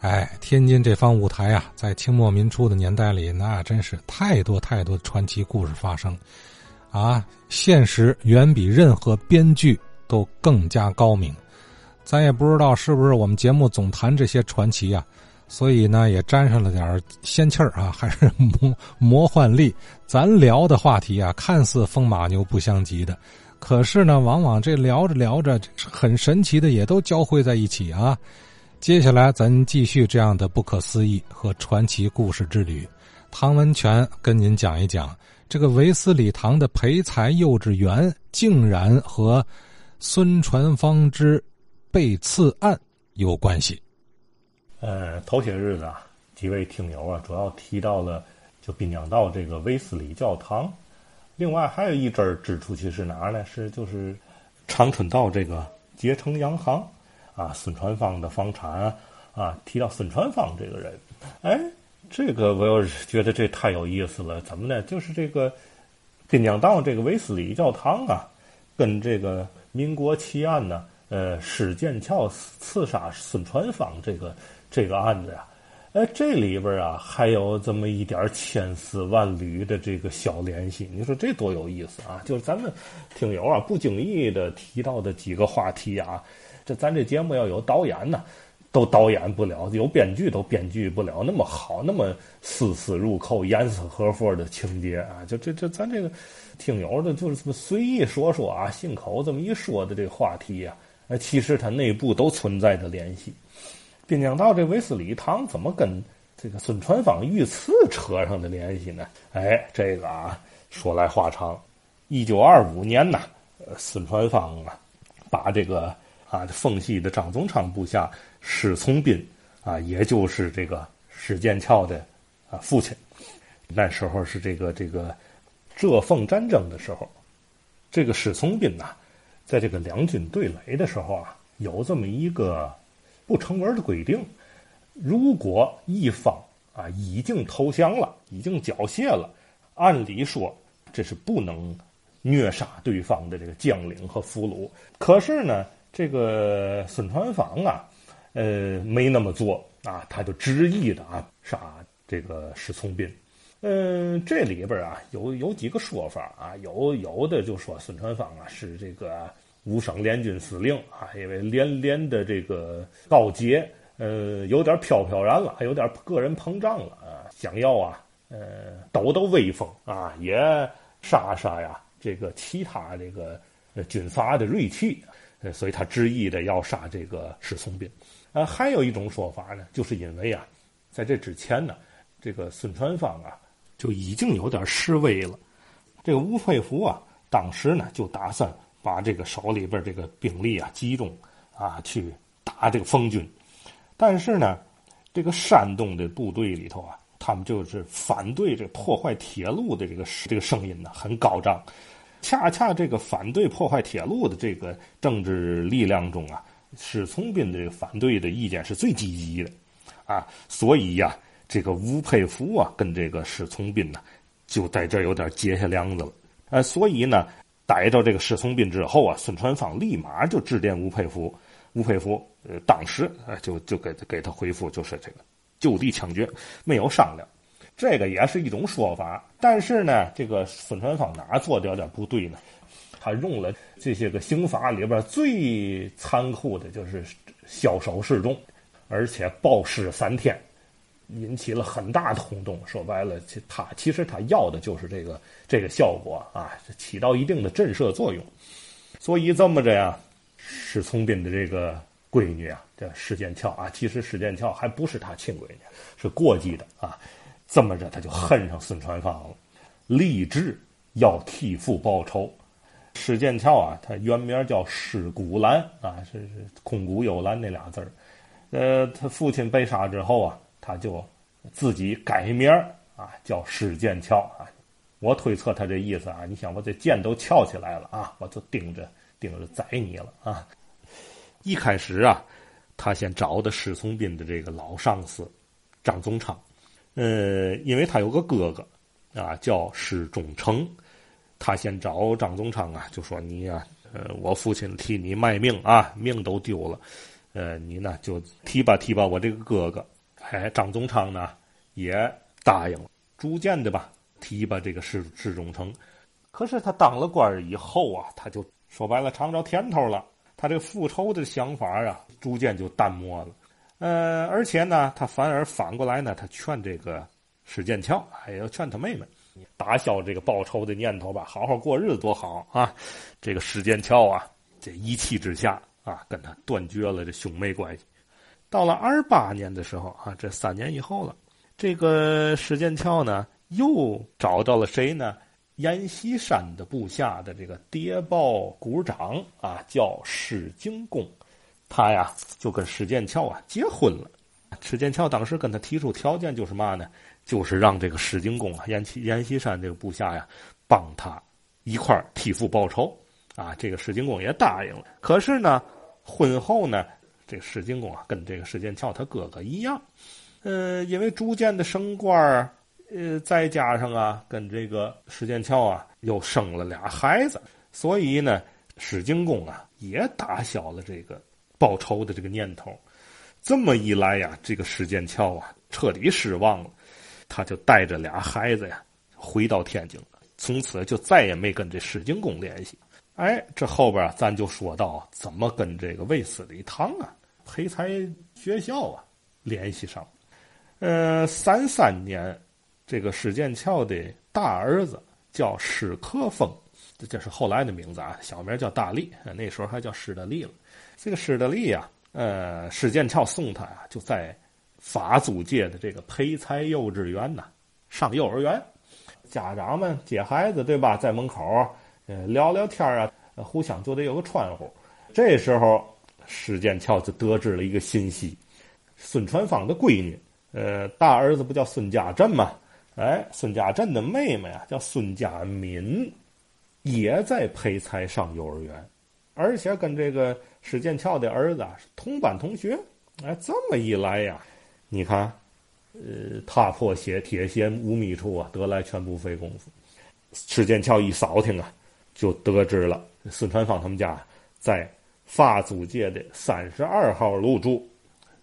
哎，天津这方舞台啊，在清末民初的年代里，那真是太多太多传奇故事发生，啊，现实远比任何编剧都更加高明。咱也不知道是不是我们节目总谈这些传奇啊，所以呢，也沾上了点仙气儿啊，还是魔魔幻力。咱聊的话题啊，看似风马牛不相及的，可是呢，往往这聊着聊着，很神奇的也都交汇在一起啊。接下来，咱继续这样的不可思议和传奇故事之旅。唐文全跟您讲一讲这个维斯里堂的培才幼稚园，竟然和孙传芳之被刺案有关系。呃，头些日子啊，几位听友啊，主要提到了就滨江道这个维斯里教堂。另外还有一支支出去是哪儿呢？是就是长春道这个捷成洋行。啊，孙传芳的房产啊，提到孙传芳这个人，哎，这个我又觉得这太有意思了。怎么呢？就是这个滨江道这个维斯里教堂啊，跟这个民国奇案呢，呃，史建翘刺杀孙传芳这个这个案子呀，哎，这里边啊还有这么一点千丝万缕的这个小联系。你说这多有意思啊！就是咱们听友啊不经意的提到的几个话题啊。这咱这节目要有导演呢，都导演不了；有编剧都编剧不了那么好、那么丝丝入扣、严丝合缝的情节啊！就这这咱这个听友的，就是这么随意说说啊，信口这么一说的这个话题呀，呃，其实它内部都存在着联系。滨江道这维斯礼堂怎么跟这个孙传芳遇刺扯上的联系呢？哎，这个啊，说来话长。一九二五年呐，孙传芳啊，把这个。啊，奉系的张宗昌部下史从斌啊，也就是这个史建桥的啊父亲。那时候是这个这个浙奉战争的时候，这个史从斌呐，在这个两军对垒的时候啊，有这么一个不成文的规定：如果一方啊已经投降了，已经缴械了，按理说这是不能虐杀对方的这个将领和俘虏。可是呢？这个孙传芳啊，呃，没那么做啊，他就执意的啊杀这个史从斌。嗯，这里边啊有有几个说法啊，有有的就说孙传芳啊是这个五省联军司令啊，因为连连的这个告捷，呃，有点飘飘然了，还有点个人膨胀了。啊，想要啊，呃，抖抖威风啊，也杀杀呀这个其他这个军阀的锐气。呃，所以他执意的要杀这个史从斌。呃，还有一种说法呢，就是因为啊，在这之前呢，这个孙传芳啊就已经有点示威了。这个吴佩孚啊，当时呢就打算把这个手里边这个兵力啊集中啊去打这个封军。但是呢，这个山东的部队里头啊，他们就是反对这破坏铁路的这个这个声音呢很高涨。恰恰这个反对破坏铁路的这个政治力量中啊，史从斌的反对的意见是最积极的，啊，所以呀，这个吴佩孚啊跟这个史从斌呢，就在这有点结下梁子了，啊，所以呢，逮着这个史从斌之后啊，孙传芳立马就致电吴佩孚，吴佩孚呃当时呃就就给给他回复，就是这个就地枪决，没有商量。这个也是一种说法，但是呢，这个孙传芳哪做的有点不对呢？他用了这些个刑法里边最残酷的，就是枭首示众，而且暴尸三天，引起了很大的轰动。说白了，他其实他要的就是这个这个效果啊，起到一定的震慑作用。所以这么着呀，史从斌的这个闺女啊，叫史剑桥啊，其实史剑桥还不是他亲闺女，是过继的啊。这么着，他就恨上孙传芳了，立志要替父报仇。史剑桥啊，他原名叫施古兰啊，是是空谷有兰那俩字儿。呃，他父亲被杀之后啊，他就自己改名啊，叫史剑桥啊。我推测他这意思啊，你想我这剑都翘起来了啊，我就盯着盯着宰你了啊。一开始啊，他先找的史从斌的这个老上司张宗昌。呃，因为他有个哥哥，啊，叫施忠诚，他先找张宗昌啊，就说你呀，呃，我父亲替你卖命啊，命都丢了，呃，你呢就提拔提拔我这个哥哥。哎，张宗昌呢也答应了，逐渐的吧提拔这个施施中诚。可是他当了官以后啊，他就说白了尝着甜头了，他这个复仇的想法啊，逐渐就淡漠了。呃，而且呢，他反而反过来呢，他劝这个史建桥，还要劝他妹妹，打消这个报仇的念头吧，好好过日子多好啊！这个史建桥啊，这一气之下啊，跟他断绝了这兄妹关系。到了二八年的时候啊，这三年以后了，这个史剑桥呢，又找到了谁呢？阎锡山的部下的这个谍报股长啊，叫史敬公。他呀就跟史剑桥啊结婚了，史剑桥当时跟他提出条件就是嘛呢？就是让这个史进公啊阎锡阎锡山这个部下呀帮他一块替父报仇啊。这个史进公也答应了。可是呢，婚后呢，这史进公啊跟这个史建桥他哥哥一样，呃，因为逐渐的升官，呃，再加上啊跟这个史建桥啊又生了俩孩子，所以呢，史进公啊也打消了这个。报仇的这个念头，这么一来呀，这个史建桥啊彻底失望了，他就带着俩孩子呀回到天津了，从此就再也没跟这史进公联系。哎，这后边咱就说到怎么跟这个卫斯理堂啊、培才学校啊联系上。呃，三三年，这个史建桥的大儿子叫史克峰，这是后来的名字啊，小名叫大力，那时候还叫史德利了。这个施德利呀，呃，史建桥送他呀，就在法租界的这个培才幼稚园呐上幼儿园。家长们接孩子对吧，在门口呃聊聊天啊，互相就得有个窗户。这时候，史建桥就得知了一个信息：孙传芳的闺女，呃，大儿子不叫孙家振吗？哎，孙家振的妹妹啊，叫孙家敏，也在培才上幼儿园。而且跟这个史建桥的儿子啊是同班同学，哎，这么一来呀，你看，呃，踏破铁铁鞋无觅处啊，得来全不费工夫。史建桥一扫听啊，就得知了孙传芳他们家在法租界的三十二号路住，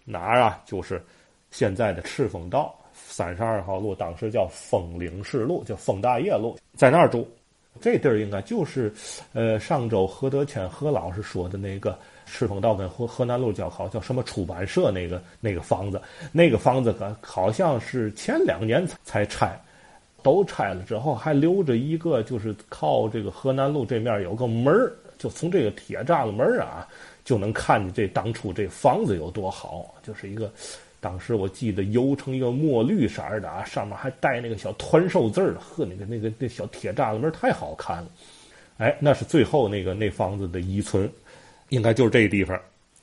哪儿啊？就是现在的赤峰道三十二号路，当时叫枫岭市路，叫枫大叶路，在那儿住。这地儿应该就是，呃，上周何德谦何老师说的那个赤峰道跟河河南路交好，叫什么出版社那个那个房子，那个房子可好像是前两年才拆，都拆了之后还留着一个，就是靠这个河南路这面有个门就从这个铁栅栏门啊，就能看见这当初这房子有多好，就是一个。当时我记得油成一个墨绿色的啊，上面还带那个小团寿字儿，呵，那个那个那小铁栅栏门太好看了。哎，那是最后那个那房子的遗存，应该就是这个地方。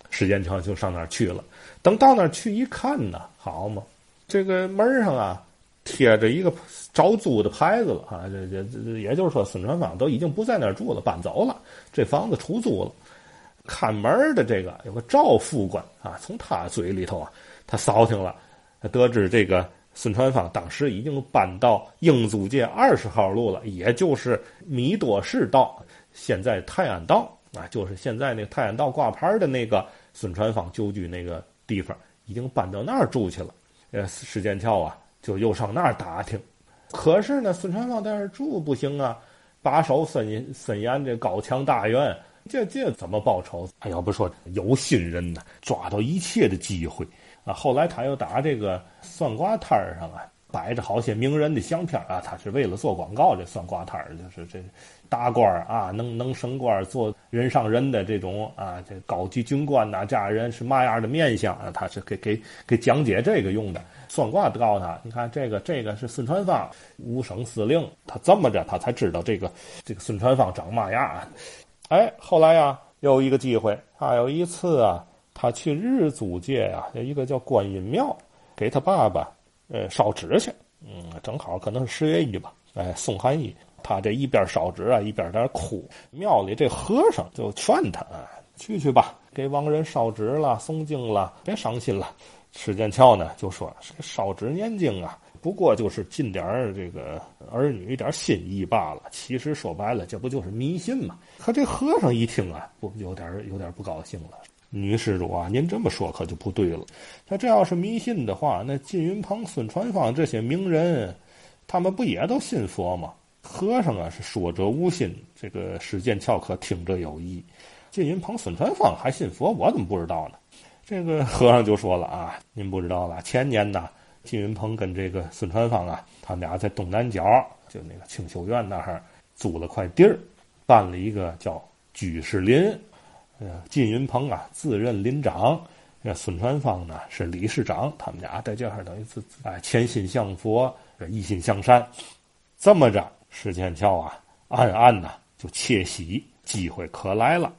时间长就上那去了。等到那去一看呢，好嘛，这个门上啊贴着一个招租的牌子了啊，这这这，也就是说孙传芳都已经不在那儿住了，搬走了，这房子出租了。看门的这个有个赵副官啊，从他嘴里头啊。他扫听了，得知这个孙传芳当时已经搬到英租界二十号路了，也就是米多士道，现在泰安道啊，就是现在那个泰安道挂牌的那个孙传芳旧居那个地方，已经搬到那儿住去了。呃，史剑桥啊，就又上那儿打听，可是呢，孙传芳在那儿住不行啊，把守森森严这高墙大院，这这怎么报仇？哎，要不说有心人呢，抓到一切的机会。啊，后来他又打这个算卦摊儿上啊，摆着好些名人的相片啊，他是为了做广告。这算卦摊儿就是这大官儿啊，能能升官做人上人的这种啊，这高级军官呐，家人是嘛样的面相啊？他是给给给讲解这个用的。算卦告诉他，你看这个这个是孙传芳五省司令，他这么着他才知道这个这个孙传芳长嘛样。哎，后来呀，有一个机会，他有一次啊。他去日租界啊，有一个叫观音庙，给他爸爸，呃，烧纸去。嗯，正好可能是十月一吧，哎，送寒衣。他这一边烧纸啊，一边在那哭。庙里这和尚就劝他啊，去去吧，给亡人烧纸了，诵经了，别伤心了。史剑桥呢就说：“烧纸念经啊，不过就是尽点这个儿女一点心意罢了。其实说白了，这不就是迷信吗？”可这和尚一听啊，不有点有点不高兴了。女施主啊，您这么说可就不对了。他这要是迷信的话，那金云鹏、孙传芳这些名人，他们不也都信佛吗？和尚啊是说者无心，这个史剑翘可听者有意。金云鹏、孙传芳还信佛，我怎么不知道呢？这个和尚就说了啊，您不知道了，前年呢，金云鹏跟这个孙传芳啊，他们俩在东南角，就那个清修院那儿租了块地儿，办了一个叫居士林。呃，金云鹏啊，自任林长；那孙传芳呢，是理事长。他们俩在这儿等于是哎，潜心向佛，一心向善。这么着，史剑桥啊，暗暗呐就窃喜，机会可来了。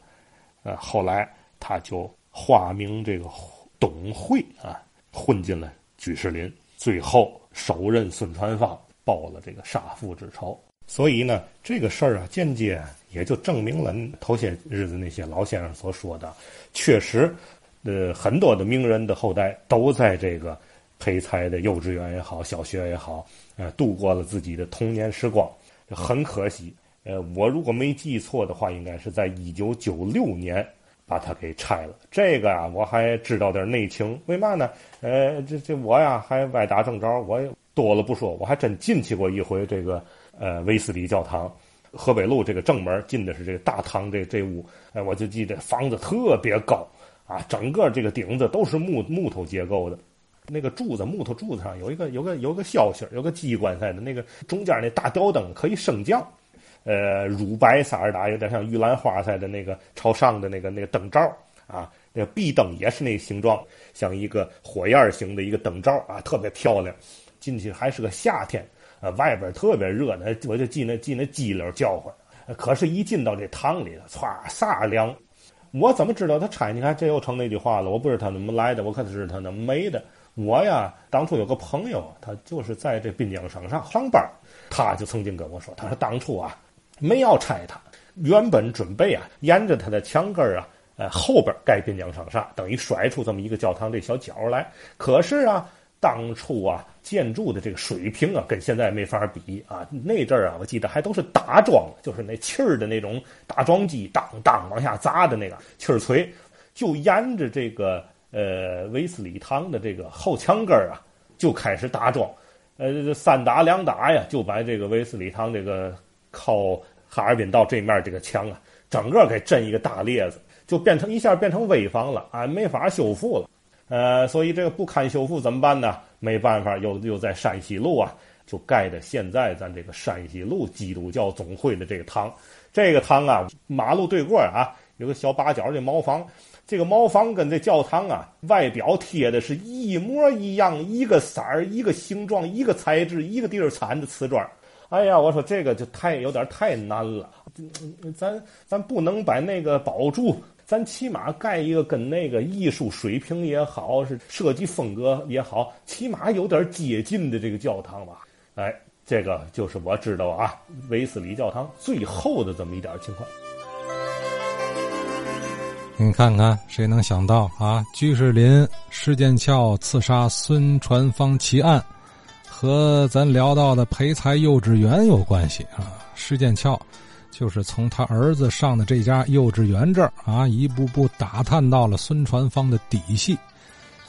呃，后来他就化名这个董会啊，混进了居士林，最后手刃孙传芳，报了这个杀父之仇。所以呢，这个事儿啊，间接也就证明了头些日子那些老先生所说的，确实，呃，很多的名人的后代都在这个培才的幼稚园也好，小学也好，呃，度过了自己的童年时光。很可惜，呃，我如果没记错的话，应该是在一九九六年把它给拆了。这个啊，我还知道点内情。为嘛呢？呃，这这我呀，还歪打正着，我多了不说，我还真进去过一回这个。呃，威斯里教堂，河北路这个正门进的是这个大堂这这屋，哎，我就记得房子特别高啊，整个这个顶子都是木木头结构的，那个柱子木头柱子上有一个有个有个消息有个机关在的，那个中间那大吊灯可以升降，呃，乳白色的，有点像玉兰花似的那个朝上的那个那个灯罩啊，那个壁灯也是那形状，像一个火焰型的一个灯罩啊，特别漂亮，进去还是个夏天。呃，外边特别热呢，我就记那记那鸡溜叫唤。可是，一进到这堂里了，歘，飒凉。我怎么知道他拆？你看，这又成那句话了。我不知道他怎么来的，我可是他怎么没的。我呀，当初有个朋友，他就是在这滨江商上上班，他就曾经跟我说，他说当初啊，没要拆它，原本准备啊，沿着他的墙根啊，呃，后边盖滨江商厦，等于甩出这么一个教堂这小角来。可是啊。当初啊，建筑的这个水平啊，跟现在没法比啊。那阵儿啊，我记得还都是打桩，就是那气儿的那种打桩机，当当往下砸的那个气儿锤，就沿着这个呃威斯礼堂的这个后墙根儿啊，就开始打桩。呃，三打两打呀，就把这个威斯礼堂这个靠哈尔滨道这面这个墙啊，整个给震一个大裂子，就变成一下变成危房了，啊，没法修复了。呃，所以这个不堪修复怎么办呢？没办法，又又在山西路啊，就盖的现在咱这个山西路基督教总会的这个堂。这个堂啊，马路对过啊，有个小八角的茅房。这个茅房跟这教堂啊，外表贴的是一模一样，一个色儿，一个形状，一个材质，一个地儿产的瓷砖。哎呀，我说这个就太有点太难了，咱咱不能把那个保住。咱起码盖一个跟那个艺术水平也好，是设计风格也好，起码有点接近的这个教堂吧。哎，这个就是我知道啊，威斯里教堂最后的这么一点情况。你看看，谁能想到啊？居士林施剑翘刺杀孙传芳奇案，和咱聊到的培才幼稚园有关系啊？施剑翘。就是从他儿子上的这家幼稚园这儿啊，一步步打探到了孙传芳的底细。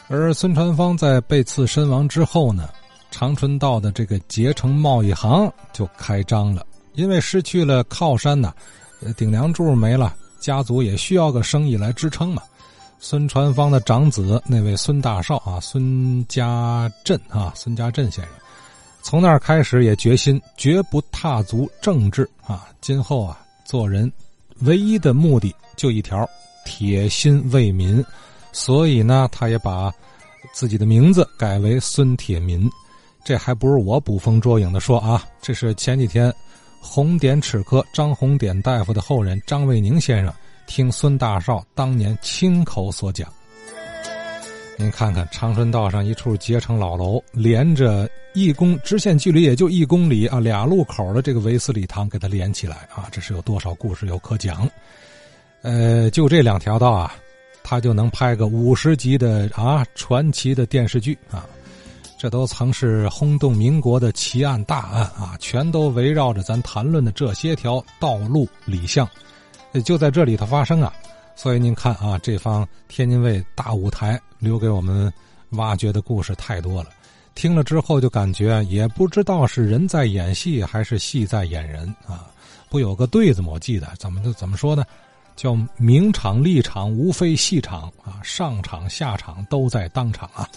而孙传芳在被刺身亡之后呢，长春道的这个捷成贸易行就开张了。因为失去了靠山呐，顶梁柱没了，家族也需要个生意来支撑嘛。孙传芳的长子那位孙大少啊，孙家振啊，孙家振先生。从那儿开始，也决心绝不踏足政治啊！今后啊，做人唯一的目的就一条：铁心为民。所以呢，他也把自己的名字改为孙铁民。这还不是我捕风捉影的说啊，这是前几天红点齿科张红点大夫的后人张卫宁先生听孙大少当年亲口所讲。您看看长春道上一处结成老楼，连着一公直线距离也就一公里啊，俩路口的这个维斯礼堂给它连起来啊，这是有多少故事有可讲？呃，就这两条道啊，他就能拍个五十集的啊传奇的电视剧啊，这都曾是轰动民国的奇案大案啊，全都围绕着咱谈论的这些条道路里巷，就在这里头发生啊。所以您看啊，这方天津卫大舞台留给我们挖掘的故事太多了。听了之后就感觉也不知道是人在演戏还是戏在演人啊！不有个对子吗？我记得怎么怎么说呢？叫明场立场无非戏场啊，上场下场都在当场啊。